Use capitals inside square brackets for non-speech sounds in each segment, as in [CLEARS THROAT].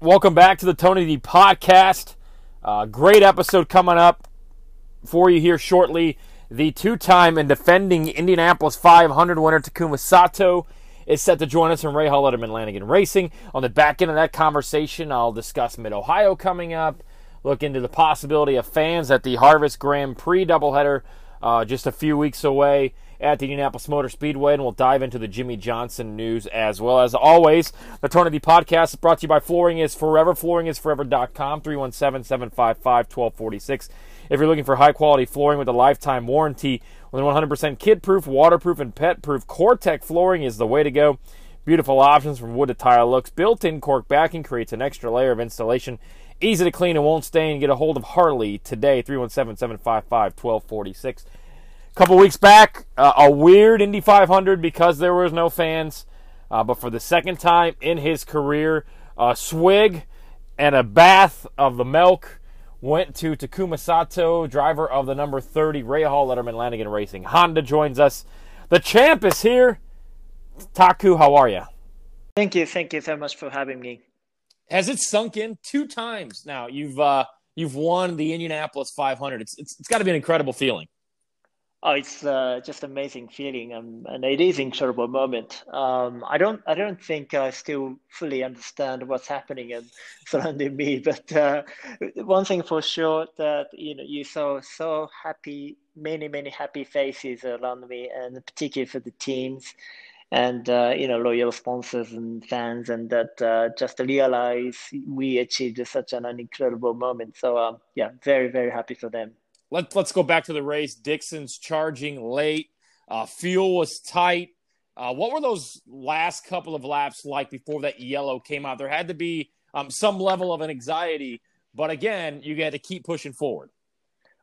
Welcome back to the Tony D podcast. Uh, great episode coming up for you here shortly. The two time and defending Indianapolis 500 winner Takuma Sato is set to join us from Rahal Letterman Lanigan Racing. On the back end of that conversation, I'll discuss Mid Ohio coming up, look into the possibility of fans at the Harvest Grand Prix doubleheader uh, just a few weeks away at the Indianapolis Motor Speedway, and we'll dive into the Jimmie Johnson news as well. As always, the Tony D podcast is brought to you by Flooring is Forever. Flooring is Forever.com, 317 755 1246. If you're looking for high quality flooring with a lifetime warranty, with 100% kid proof, waterproof, and pet proof, COREtec flooring is the way to go. Beautiful options from wood to tile looks. Built in cork backing creates an extra layer of installation. Easy to clean and won't stain. Get a hold of Harley today, 317 755 1246 couple weeks back, uh, a weird Indy 500 because there was no fans. Uh, but for the second time in his career, a swig and a bath of the milk went to Takuma Sato, driver of the number 30 Rahal Letterman Lanigan Racing. Honda joins us. The champ is here. Taku, how are you? Thank you. Thank you so much for having me. Has it sunk in two times now? You've uh, you've won the Indianapolis 500. It's it's, it's got to be an incredible feeling. Oh, it's uh, just amazing feeling, um, and it is incredible moment. Um, I don't, I don't think I still fully understand what's happening and [LAUGHS] surrounding me, but uh, one thing for sure that you know you saw so happy, many, many happy faces around me, and particularly for the teams, and uh, you know loyal sponsors and fans, and that uh, just realize we achieved such an, incredible moment. So um, yeah, very, very happy for them let, let's go back to the race. Dixon's charging late. Uh, fuel was tight. Uh, what were those last couple of laps like before that yellow came out? There had to be um, some level of an anxiety, but again, you had to keep pushing forward.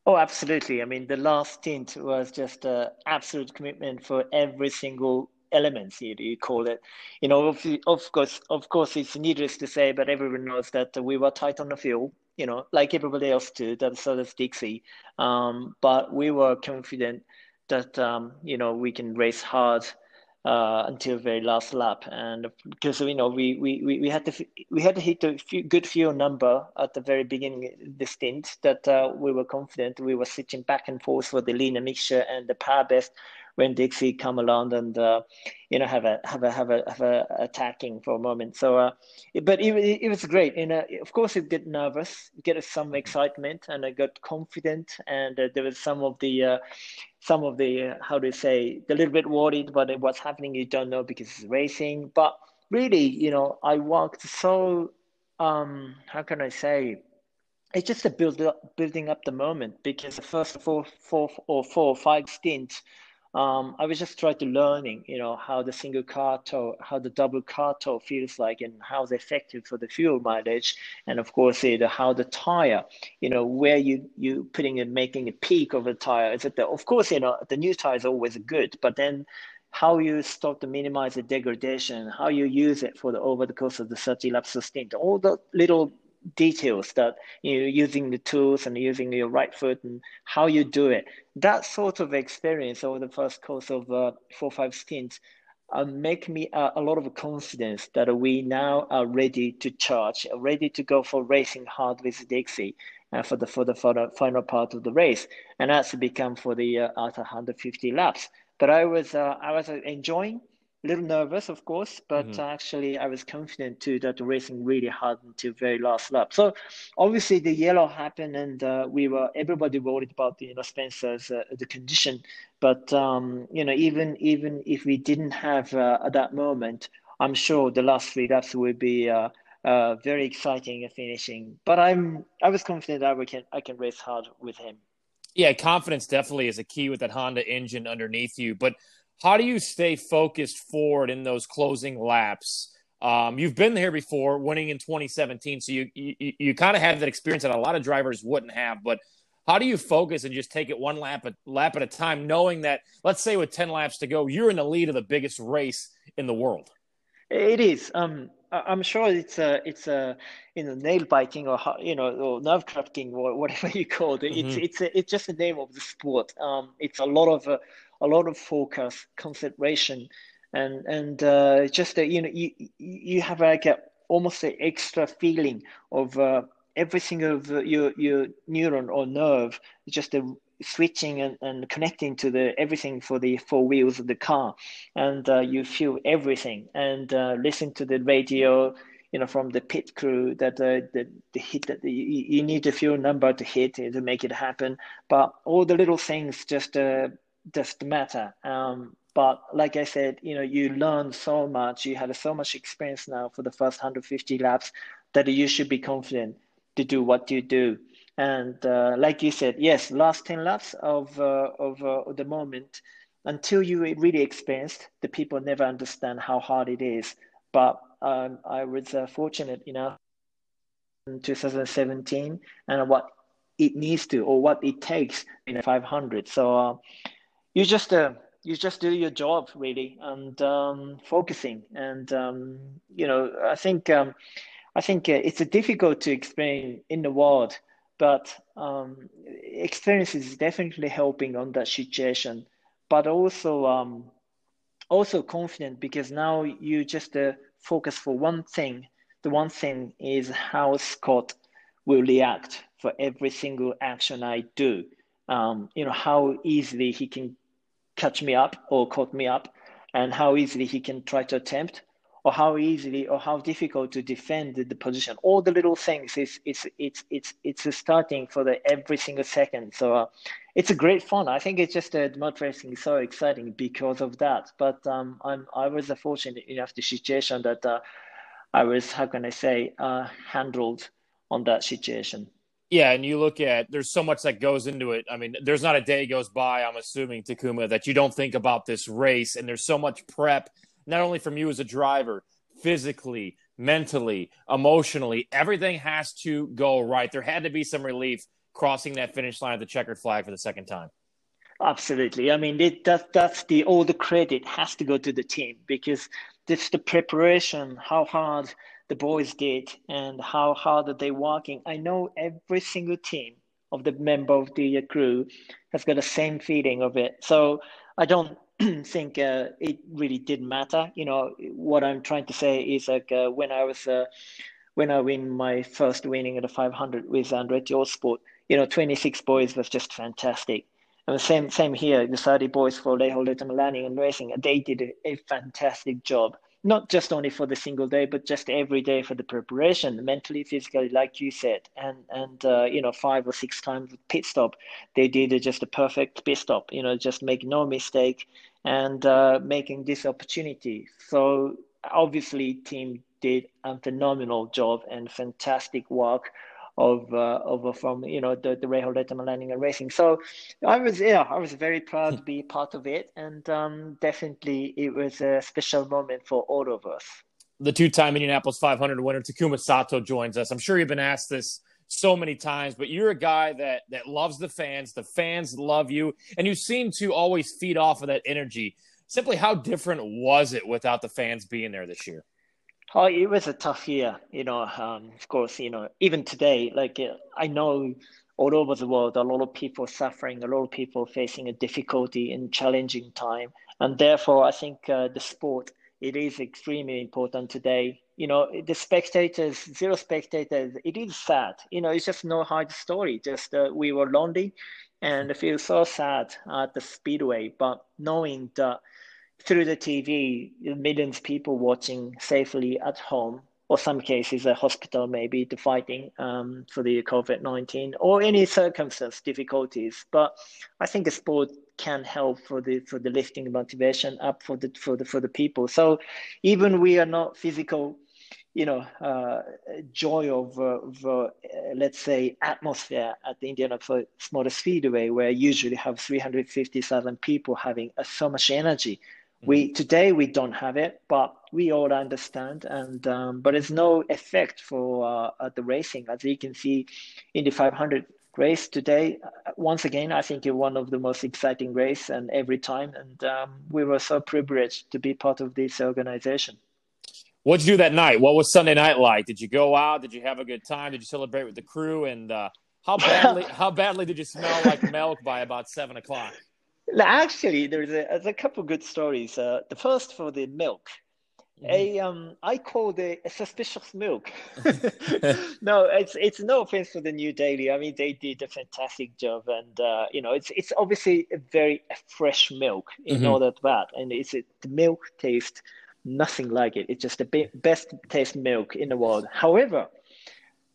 Oh, absolutely. I mean, the last stint was just an absolute commitment for every single element. You, you call it. You know, of, of course, of course, it's needless to say, but everyone knows that we were tight on the fuel you know, like everybody else too, that sort of Dixie. Um, but we were confident that um, you know we can race hard uh, until very last lap, and because you know we we, we had to we had to hit a few, good fuel number at the very beginning the stint that uh, we were confident we were switching back and forth for the leaner mixture and the power best when Dixie come along and uh, you know have a have a have a have a attacking for a moment. So, uh, but it, it was great. And uh, of course, it get nervous, get some excitement, and I got confident. And uh, there was some of the uh, some of the uh, how do you say a little bit worried about what's happening. You don't know because it's racing, but really, you know, I walked so um how can I say it's just a build up, building up the moment because the first four, four or four or five stints um, I was just trying to learning, you know, how the single car tow, how the double car tow feels like, and how it's effective for the fuel mileage, and of course, it, how the tire, you know, where you you putting and making a peak of the tire. Is it the, of course, you know, the new tire is always good, but then how you stop to minimize the degradation, how you use it for the over the course of the 30 laps sustained, all the little details that you know using the tools and using your right foot and how you do it. That sort of experience over the first course of uh, four five stints uh, make me uh, a lot of confidence that we now are ready to charge ready to go for racing hard with dixie uh, for the for the for the final part of the race. And that's become for the uh, 150 laps. But i was uh, i was enjoying a little nervous, of course, but mm-hmm. actually I was confident too that racing really hard until very last lap. So obviously the yellow happened, and uh, we were everybody worried about the you know Spencer's uh, the condition. But um, you know even even if we didn't have uh, at that moment, I'm sure the last three laps would be. Uh, uh, very exciting a finishing, but I'm I was confident that we can I can race hard with him. Yeah, confidence definitely is a key with that Honda engine underneath you. But how do you stay focused forward in those closing laps? Um, you've been there before, winning in 2017, so you you, you kind of have that experience that a lot of drivers wouldn't have. But how do you focus and just take it one lap at lap at a time, knowing that let's say with 10 laps to go, you're in the lead of the biggest race in the world? It is. Um, I'm sure it's a it's a you know nail biting or you know or nerve cracking or whatever [LAUGHS] you call it. Mm-hmm. It's it's a, it's just the name of the sport. Um, it's a lot of uh, a lot of focus, concentration, and and uh, just uh, you know you you have like a almost an extra feeling of uh, every single of your your neuron or nerve just a switching and, and connecting to the everything for the four wheels of the car. And uh, you feel everything. And uh, listen to the radio you know from the pit crew that uh, the, the hit that the, you, you need a few number to hit to make it happen. But all the little things just just matter um, but like I said, you know, you learn so much. You had so much experience now for the first 150 laps that you should be confident to do what you do. And uh, like you said, yes, last 10 laps of uh, of uh, the moment, until you really experienced, the people never understand how hard it is. But um, I was uh, fortunate, know, in 2017 and what it needs to or what it takes in 500. So uh, you just uh, you just do your job really and um, focusing. And um, you know i think um, i think uh, it's difficult to explain in the world but um, experience is definitely helping on that situation. But also um, also confident because now you just uh, focus for one thing. The one thing is how scott will react for every single action i do. Um, you know how easily he can catch me up or caught me up and how easily he can try to attempt or how easily or how difficult to defend the, position. All the little things is it's it's it's it's starting for the every single second. So uh, it's a great fun. I think it's just uh, mud racing is so exciting because of that. But um i'm i was fortunate enough the situation that uh, i was how can i say uh handled on that situation yeah, and you look at there's so much that goes into it. I mean, there's not a day goes by, I'm assuming, Takuma, that you don't think about this race. And there's so much prep, not only from you as a driver, physically, mentally, emotionally. Everything has to go right. There had to be some relief crossing that finish line of the checkered flag for the second time. Absolutely. I mean, it, that that's the all the credit has to go to the team because it's the preparation, how hard the boys did and how hard are they working. I know every single team of the member of the crew has got the same feeling of it. So I don't [CLEARS THROAT] think uh, it really did matter. You know, what I'm trying to say is like uh, when I was uh, when I win my first winning at the 500 with Andretti Sport, you know, 26 boys was just fantastic. And the same same here, the 30 boys for Rahal Letterman and Racing, they did a, a fantastic job not just only for the single day, but just every day for the preparation, mentally, physically, like you said, and and uh, you know five or six times pit stop, they did just a perfect pit stop. You know, just make no mistake and uh, making this opportunity. So obviously, team did a phenomenal job and fantastic work of uh, of from you know the the Rahal Letterman Lanigan racing. So I was yeah I was very proud to be part of it, and um, definitely it was a special moment for all of us. The two-time Indianapolis 500 winner Takuma Sato joins us. I'm sure you've been asked this so many times, but you're a guy that that loves the fans. The fans love you, and you seem to always feed off of that energy. Simply, how different was it without the fans being there this year? Oh, it was a tough year, you know. Um, of course, you know, even today, like uh, I know all over the world, a lot of people suffering, a lot of people facing a difficulty and challenging time, and therefore, I think uh, the sport it is extremely important today. You know, the spectators, zero spectators, it is sad. You know, it's just no hard story. Just uh, we were lonely, and I feel so sad at the speedway, but knowing that through the TV, millions of people watching safely at home, or some cases a hospital maybe to fighting um, for the COVID nineteen or any circumstance difficulties. But I think a sport can help for the for the lifting motivation up for the for the for the people. So even we are not physical you know, uh, joy of, of uh, let's say, atmosphere at the Indianapolis Motor Speedway, where usually have 350,000 people having so much energy we today we don't have it, but we all understand, and um, but it's no effect for uh, the racing. As you can see in the 500 race today, uh, once again, I think it's one of the most exciting race, and every time, and um, we were so privileged to be part of this organization. What'd you do that night? What was Sunday night like? Did you go out? Did you have a good time? Did you celebrate with the crew? And uh, how badly [LAUGHS] how badly did you smell like milk by about seven o'clock? Actually, there's a, there's a couple good stories. Uh, the first for the milk. a um I call it a suspicious milk. [LAUGHS] [LAUGHS] no, it's it's no offense for the New Daily. I mean, they did a fantastic job, and uh, you know, it's it's obviously a very fresh milk in mm-hmm. all that, and it's it, the milk tastes nothing like it. It's just the be- best taste milk in the world. However,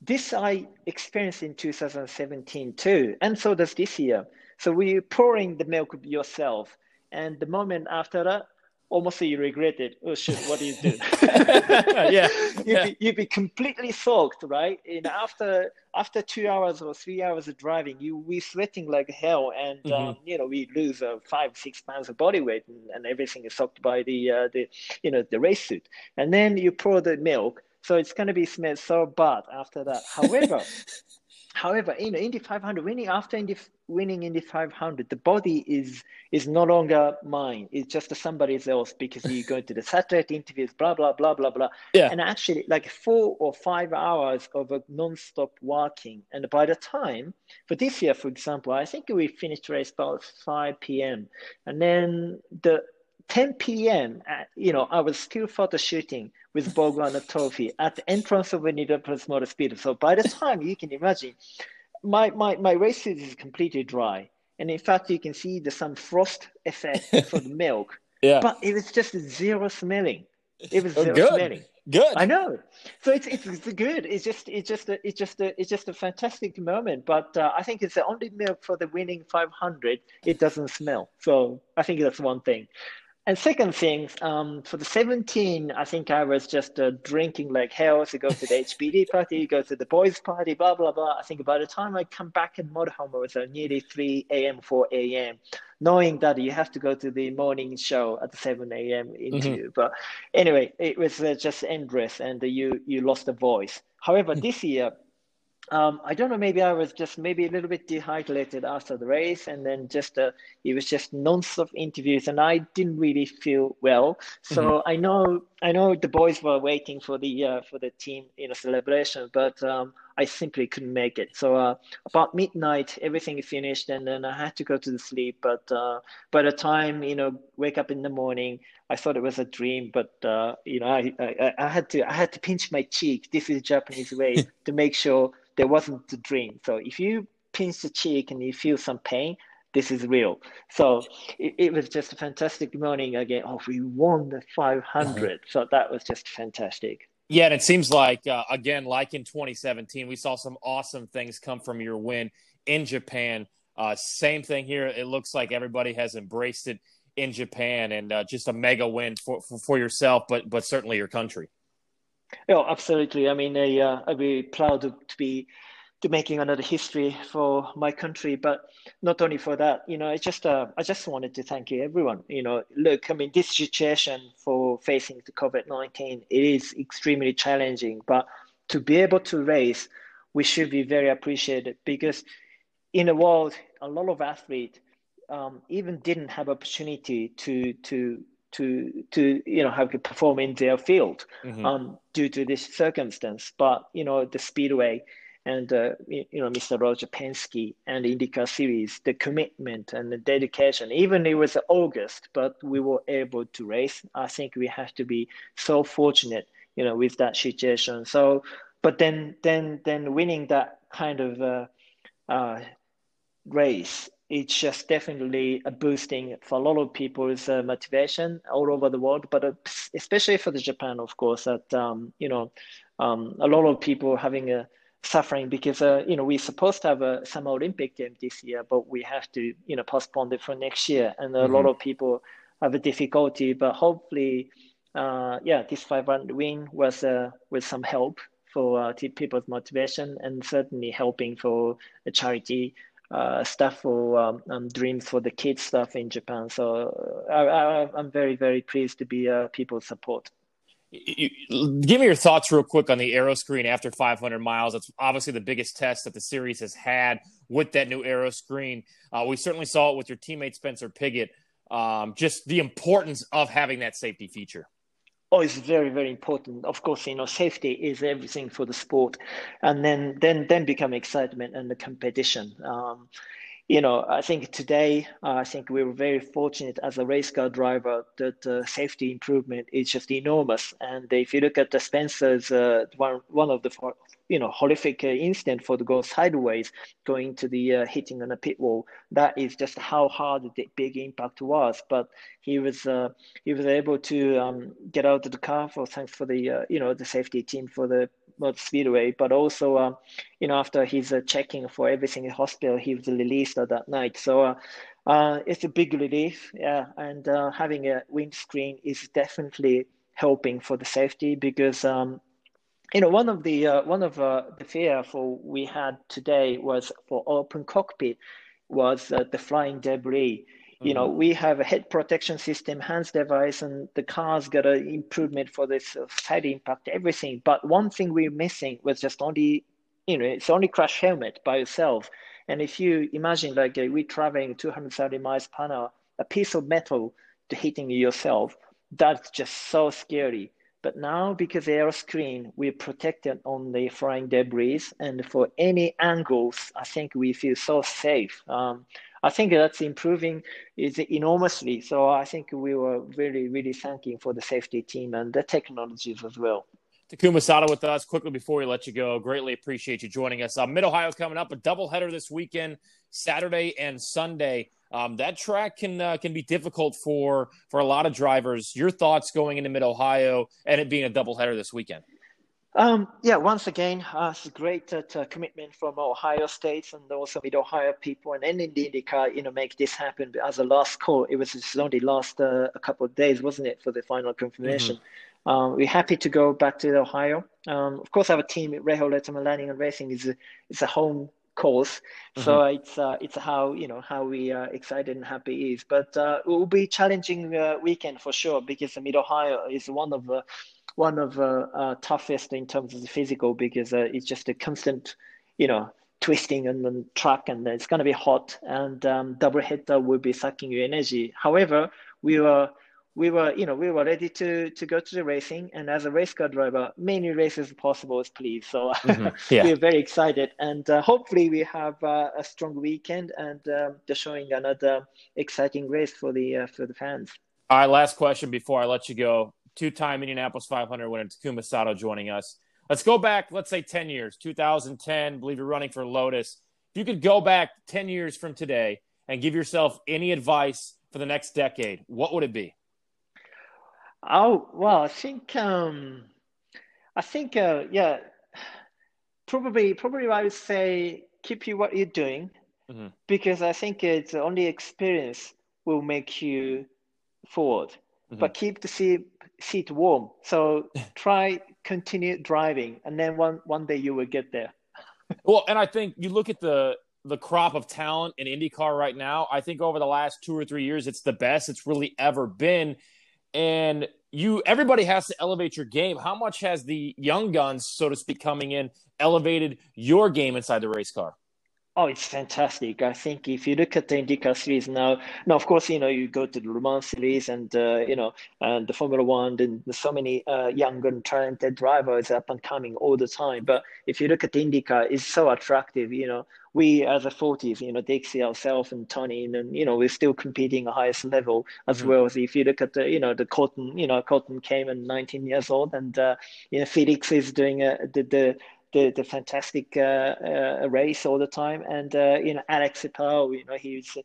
this I experienced in 2017 too, and so does this year. So we're pouring the milk yourself, and the moment after that, almost you regret it. Oh shit, what do you do? [LAUGHS] yeah, [LAUGHS] you'd, yeah. Be, you'd be completely soaked, right? And after after two hours or three hours of driving, you we sweating like hell, and mm-hmm. um, you know we lose uh, five six pounds of body weight, and, and everything is soaked by the uh, the you know the race suit. And then you pour the milk, so it's gonna be smelled so bad after that. However. [LAUGHS] However, in Indy 500, winning after Indy, winning Indy 500, the body is is no longer mine. It's just somebody else because you go to the satellite interviews, blah blah blah blah blah. Yeah. And actually, like four or five hours of a non-stop walking, and by the time for this year, for example, I think we finished race about 5 p.m. and then the 10 p.m., at, you know, I was still photo shooting with and Trophy at the entrance of Indianapolis Motor Speed. So by the time you can imagine, my, my, my race suit is completely dry. And in fact, you can see the some frost effect [LAUGHS] for the milk. Yeah. But it was just zero smelling. It was oh, zero good. smelling. Good. I know. So it's, it's, it's good. It's just it's just a, it's just a, it's just a fantastic moment. But uh, I think it's the only milk for the winning 500. It doesn't smell. So I think that's one thing. And second thing, um, for the 17, I think I was just uh, drinking like hell to go to the HBD [LAUGHS] party, go to the boys' party, blah, blah, blah. I think by the time I come back in motorhome, it was uh, nearly 3 a.m., 4 a.m., knowing that you have to go to the morning show at 7 a.m. interview. Mm-hmm. But anyway, it was uh, just endless and you, you lost the voice. However, mm. this year, um, I don't know. Maybe I was just maybe a little bit dehydrated after the race, and then just uh, it was just non-stop interviews, and I didn't really feel well. So mm-hmm. I know I know the boys were waiting for the uh, for the team you know celebration, but um, I simply couldn't make it. So uh, about midnight, everything finished, and then I had to go to the sleep. But uh, by the time you know wake up in the morning, I thought it was a dream. But uh, you know I, I I had to I had to pinch my cheek. This is Japanese way [LAUGHS] to make sure there wasn't a dream. So if you pinch the cheek and you feel some pain, this is real. So it, it was just a fantastic morning again. Oh, we won the 500. Mm-hmm. So that was just fantastic. Yeah, and it seems like uh, again, like in 2017, we saw some awesome things come from your win in Japan. Uh, same thing here. It looks like everybody has embraced it in Japan, and uh, just a mega win for, for, for yourself, but but certainly your country. Oh, absolutely. I mean, I, uh, I'd be proud to, to be to making another history for my country, but not only for that, you know, I just uh, I just wanted to thank you, everyone. You know, look, I mean, this situation for facing the COVID nineteen it is extremely challenging, but to be able to race, we should be very appreciated because in the world, a lot of athletes um, even didn't have opportunity to to to to you know have to perform in their field mm-hmm. um, due to this circumstance. But you know the speedway and uh, you know Mr. Roger Penske and IndyCar Series, the commitment and the dedication. Even it was August, but we were able to race. I think we have to be so fortunate, you know, with that situation. So, but then then then winning that kind of uh, uh, race it's just definitely a boosting for a lot of people's uh, motivation all over the world, but uh, especially for the Japan, of course, that um, you know um, a lot of people having a suffering because uh, you know we're supposed to have a summer Olympic game this year, but we have to you know postpone it for next year, and a mm-hmm. lot of people have a difficulty. But hopefully, uh, yeah, this 500 win was uh, with some help for uh, people's motivation and certainly helping for a charity uh, stuff for um, um, dreams for the kids stuff in Japan. So uh, I, am very very pleased to be uh, people's support. You, give me your thoughts real quick on the aero screen after 500 miles. It's obviously the biggest test that the series has had with that new aero screen. Uh, we certainly saw it with your teammate Spencer Pigot. Um, just the importance of having that safety feature. Oh, it's very, very important. Of course, you know, safety is everything for the sport, and then then then become excitement and the competition. Um, you know, I think today, uh, I think we were very fortunate as a race car driver that uh, safety improvement is just enormous. And if you look at the Spencer's uh, one one of the you know horrific uh, incident for the go sideways, going to the uh, hitting on a pit wall, that is just how hard the big impact was. But he was uh, he was able to um, get out of the car for thanks for the you know the safety team for the Motor Speedway, but also, uh, you know, after he's uh, checking for everything in hospital, he was released that night. So uh, uh, it's a big relief, yeah. And uh, having a windscreen is definitely helping for the safety because, um, you know, one of the uh, one of uh, the fear for we had today was for open cockpit was the flying debris you know, mm-hmm. we have a head protection system, HANS device, and the car's got an improvement for this uh, side impact, everything. But one thing we're missing was just only, you know, it's only crash helmet by itself. And if you imagine like uh, we're traveling 230 miles per hour, a piece of metal to hitting yourself, that's just so scary. But now, because aero screen, we're protected on the flying debris, and for any angles, I think we feel so safe. Um, I think that's improving is enormously. So I think we were really, really thanking for the safety team and the technologies as well. Takuma Sato with us quickly before we let you go. Greatly appreciate you joining us. Uh, Mid Ohio coming up, a doubleheader this weekend, Saturday and Sunday. Um, that track can uh, can be difficult for for a lot of drivers. Your thoughts going into Mid Ohio and it being a doubleheader this weekend? Um, yeah, once again, uh, it's a great uh, commitment from Ohio State and also Mid Ohio people, and then in the IndyCar, you know, make this happen. As a last call, it was just only last uh, a couple of days, wasn't it, for the final confirmation? Mm-hmm. Um, we're happy to go back to Ohio. Um, of course, our team, Rahal Letterman Lanigan Racing, is a, is a home course, mm-hmm. so it's uh, it's how you know how we are excited and happy is. But uh, it will be challenging uh, weekend for sure because Mid Ohio is one of the one of the uh, uh, toughest in terms of the physical because uh, it's just a constant, you know, twisting and the track and it's going to be hot and um, double header will be sucking your energy. However, we were we were you know we were ready to to go to the racing and as a race car driver many races possible please so [LAUGHS] mm-hmm. yeah. we're very excited and uh, hopefully we have uh, a strong weekend and just showing another exciting race for the uh, for the fans all right last question before i let you go two-time Indianapolis 500 winner Takuma Sato joining us. Let's go back, let's say 10 years, 2010, I believe you're running for Lotus. If you could go back 10 years from today and give yourself any advice for the next decade, what would it be? Oh, well, I think, um, I think, uh, yeah, probably, probably I would say keep you what you're doing mm-hmm. because I think it's only experience will make you forward. Mm-hmm. But keep the seat seat warm. So [LAUGHS] try continue driving, and then one one day you will get there. well, and I think you look at the the crop of talent in IndyCar right now. I think over the last two or three years, it's the best it's really ever been. And you, everybody has to elevate your game. How much has the young guns, so to speak, coming in elevated your game inside the race car? Oh, it's fantastic. I think if you look at the IndyCar series now, now of course, you know, you go to the Le Mans series and, uh, you know, and the Formula One, and so many uh, young and talented drivers up and coming all the time. But if you look at IndyCar, it's so attractive. You know, we as a 40s, you know, Dixie, ourselves and Tony, and, you know, we're still competing at highest level as mm-hmm. well as if you look at the, you know, the Colton, you know, Colton came at 19 years old and, uh, you know, Felix is doing uh, the, the, the the fantastic uh, uh, race all the time. And uh, you know, Alex Palou, you know, he's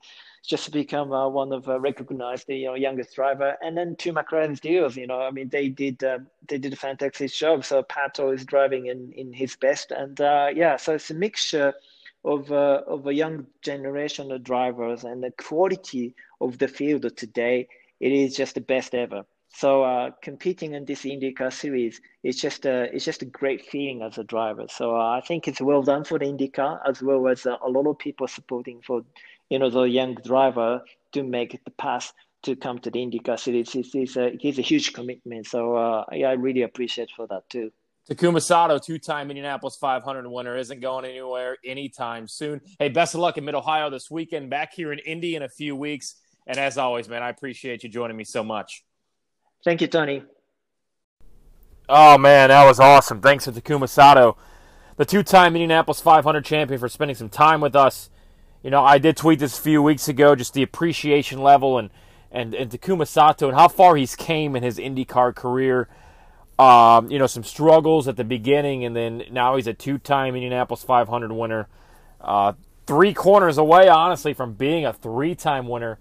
just become uh, one of uh, recognized you know youngest driver. And then two McLaren's deals, you know, I mean, they did uh, they did a fantastic job. So Pato is driving in in his best, and yeah, so it's a mixture of of a young generation of drivers and the quality of the field today. It is just the best ever. So uh, competing in this IndyCar series is just a it's just a great feeling as a driver. So uh, I think it's well done for the IndyCar as well as uh, a lot of people supporting for you know the young driver to make the pass to come to the IndyCar series. It is a, it is a huge commitment. So uh, yeah, I really appreciate for that too. Takuma Sato, two-time Indianapolis 500 winner, isn't going anywhere anytime soon. Hey, best of luck in Mid Ohio this weekend. Back here in Indy in a few weeks. And as always, man, I appreciate you joining me so much. Thank you, Tony. Oh, man, that was awesome. Thanks to Takuma Sato, the two time Indianapolis 500 champion, for spending some time with us. you know, I did tweet this a few weeks ago, just the appreciation level and and and Takuma Sato and how far he's came in his IndyCar career. Um, you know, some struggles at the beginning, and then now he's a two-time Indianapolis 500 winner. Uh, three corners away, honestly, from being a three-time winner.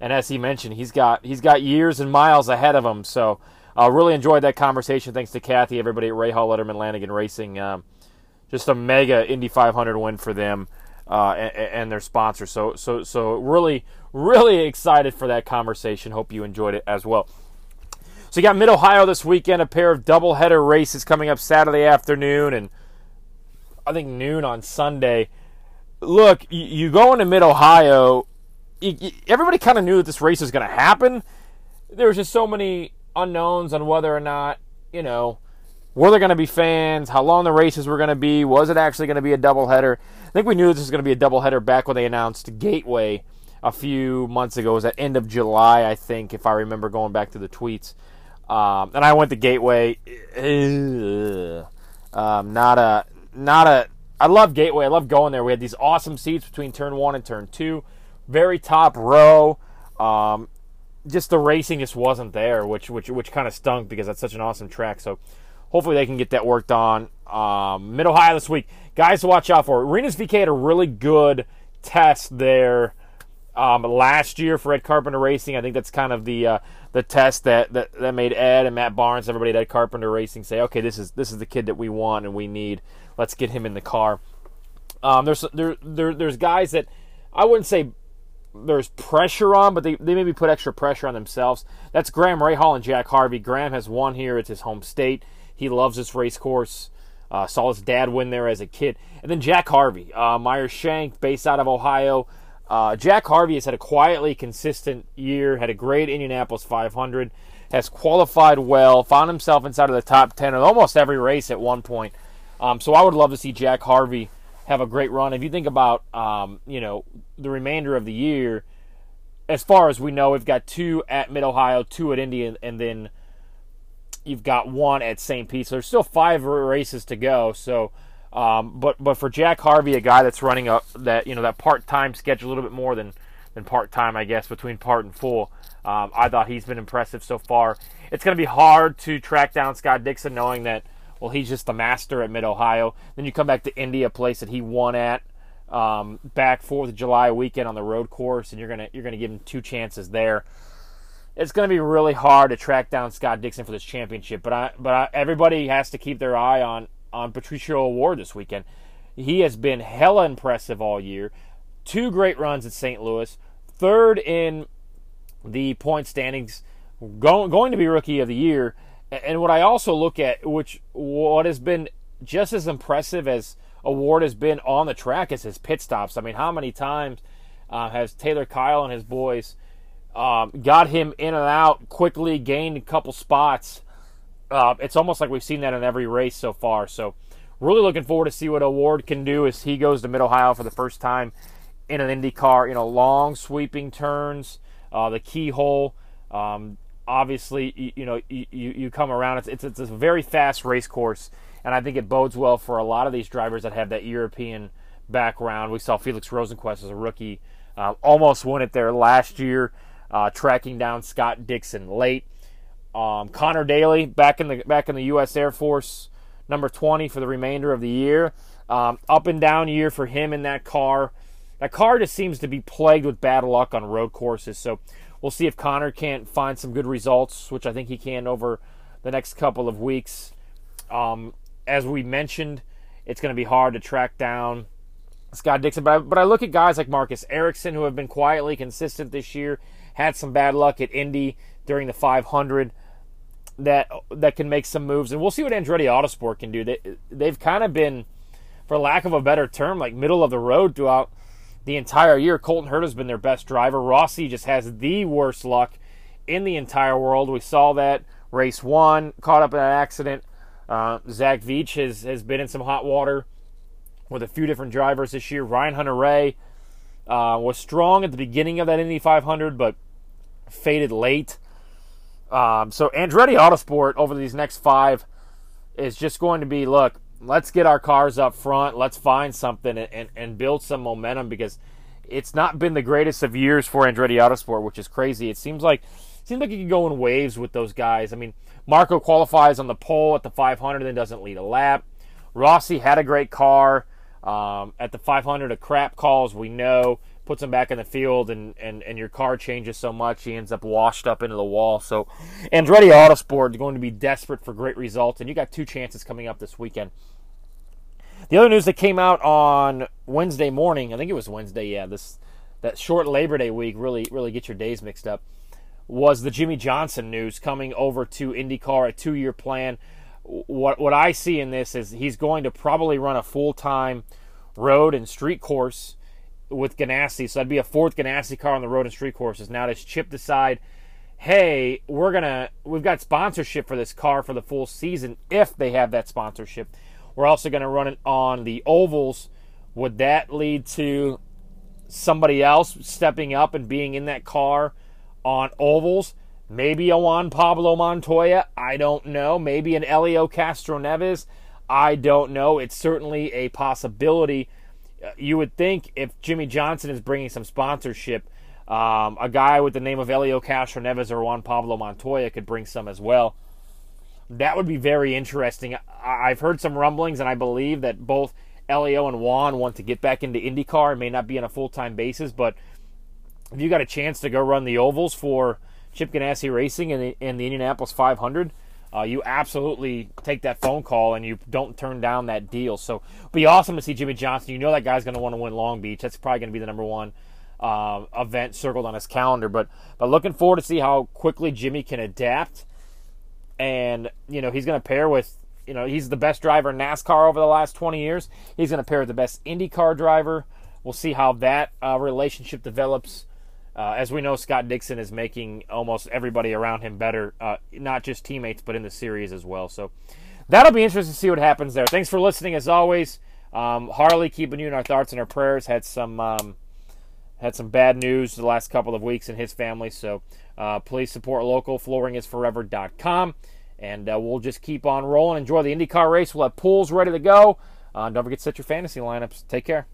And as he mentioned, he's got he's got years and miles ahead of him. So, I uh, really enjoyed that conversation. Thanks to Kathy, everybody at Rahal Letterman Lanigan Racing. Um, just a mega Indy 500 win for them uh, and, and, their sponsor. So, so, so really, really excited for that conversation. Hope you enjoyed it as well. So you got Mid Ohio this weekend, a pair of doubleheader races coming up Saturday afternoon, and I think noon on Sunday. Look, you, go into Mid Ohio. Everybody kind of knew that this race was going to happen. There was just so many unknowns on whether or not you know were there going to be fans, how long the races were going to be, was it actually going to be a doubleheader? I think we knew this was going to be a doubleheader back when they announced Gateway a few months ago. It was at end of July, I think, if I remember going back to the tweets. Um, and I went to Gateway. Um, not a, not a. I love Gateway. I love going there. We had these awesome seats between turn one and turn two, very top row. Um, just the racing just wasn't there, which which which kind of stunk because that's such an awesome track. So hopefully they can get that worked on. Um, Mid Ohio this week, guys to watch out for. Rinus VeeKay had a really good test there um, last year for Ed Carpenter Racing. I think that's kind of the uh, the test that, that that made Ed and Matt Barnes, everybody at Ed Carpenter Racing, say, okay, this is this is the kid that we want and we need. Let's get him in the car. Um, there's there, there there's guys that I wouldn't say there's pressure on, but they, they maybe put extra pressure on themselves. That's Graham Rahal and Jack Harvey. Graham has won here; it's his home state. He loves this race course. Uh, saw his dad win there as a kid. And then Jack Harvey, uh, Meyer Shank, based out of Ohio. Uh, Jack Harvey has had a quietly consistent year, had a great Indianapolis 500, has qualified well, found himself inside of the top 10 in almost every race at one point. Um, so I would love to see Jack Harvey have a great run. If you think about, um, you know, the remainder of the year, as far as we know, we've got two at Mid Ohio, two at Indy, and, then you've got one at St. Pete. So there's still five races to go. So, um, but but for Jack Harvey, a guy that's running a that you know that part time schedule a little bit more than than part time, I guess, between part and full. Um, I thought he's been impressive so far. It's going to be hard to track down Scott Dixon, knowing that well he's just the master at Mid Ohio. Then you come back to India, a place that he won at. Um, back Fourth of July weekend on the road course, and you're gonna you're gonna give him two chances there it's going to be really hard to track down Scott Dixon for this championship. But I, but I, everybody has to keep their eye on on Patricio O'Ward this weekend. He has been hella impressive all year. Two great runs at St. Louis, third in the point standings, going going to be rookie of the year. And what I also look at, which what has been just as impressive as O'Ward has been on the track, is his pit stops. I mean, how many times uh, has Taylor Kyle and his boys? Um, got him in and out quickly, gained a couple spots. Uh, it's almost like we've seen that in every race so far. So, really looking forward to see what O'Ward can do as he goes to Mid Ohio for the first time in an Indy car. You know, long sweeping turns, uh, the keyhole. Um, obviously, you, you know, you, you come around. It's, it's, it's a very fast race course, and I think it bodes well for a lot of these drivers that have that European background. We saw Felix Rosenqvist as a rookie, uh, almost won it there last year uh, tracking down Scott Dixon late. Um, Connor Daly back in the back in the U.S. Air Force, number 20 for the remainder of the year. Um, up and down year for him in that car. That car just seems to be plagued with bad luck on road courses. So we'll see if Connor can't find some good results, which I think he can over the next couple of weeks. Um, as we mentioned, it's going to be hard to track down Scott Dixon. But I, but I look at guys like Marcus Ericsson, who have been quietly consistent this year had some bad luck at Indy during the 500 that that can make some moves, and we'll see what Andretti Autosport can do. They they've kind of been, for lack of a better term, like middle of the road throughout the entire year. Colton Herta has been their best driver. Rossi just has the worst luck in the entire world. We saw that race one, caught up in an accident. Uh, Zach Veach has, has been in some hot water with a few different drivers this year. Ryan Hunter-Reay uh, was strong at the beginning of that Indy 500, but faded late. Um, so Andretti Autosport over these next five is just going to be look. Let's get our cars up front. Let's find something and, and, and build some momentum because it's not been the greatest of years for Andretti Autosport, which is crazy. It seems like it seems like you can go in waves with those guys. I mean, Marco qualifies on the pole at the 500, then doesn't lead a lap. Rossi had a great car um, at the 500. A crap calls we know puts him back in the field, and, and, and your car changes so much he ends up washed up into the wall. So Andretti Autosport is going to be desperate for great results, and you got two chances coming up this weekend. The other news that came out on Wednesday morning, I think it was Wednesday, yeah, this that short Labor Day week really really get your days mixed up, was the Jimmie Johnson news coming over to IndyCar, a two year plan. What what I see in this is he's going to probably run a full time road and street course with Ganassi. So that'd be a fourth Ganassi car on the road and street courses. Now does Chip decide, hey, we're gonna we've got sponsorship for this car for the full season if they have that sponsorship. We're also gonna run it on the ovals. Would that lead to somebody else stepping up and being in that car on ovals? Maybe a Juan Pablo Montoya. I don't know. Maybe an Helio Castro Castroneves. I don't know. It's certainly a possibility you would think if Jimmie Johnson is bringing some sponsorship, um, a guy with the name of Helio or Neves or Juan Pablo Montoya could bring some as well. That would be very interesting. I've heard some rumblings, and I believe that both Helio and Juan want to get back into IndyCar. It may not be on a full time basis, but if you got a chance to go run the ovals for Chip Ganassi Racing in the, in the Indianapolis 500, uh, you absolutely take that phone call and you don't turn down that deal. So be awesome to see Jimmie Johnson. You know that guy's going to want to win Long Beach. That's probably going to be the number one uh, event circled on his calendar. But but looking forward to see how quickly Jimmie can adapt. And you know he's going to pair with you know he's the best driver in NASCAR over the last 20 years. He's going to pair with the best IndyCar driver. We'll see how that uh, relationship develops. Uh, as we know, Scott Dixon is making almost everybody around him better, uh, not just teammates, but in the series as well. So that'll be interesting to see what happens there. Thanks for listening, as always. Um, Harley keeping you in our thoughts and our prayers. Had some um, had some bad news the last couple of weeks in his family. So uh, please support local. Flooringisforever.com. And uh, we'll just keep on rolling. Enjoy the IndyCar race. We'll have pools ready to go. Uh, don't forget to set your fantasy lineups. Take care.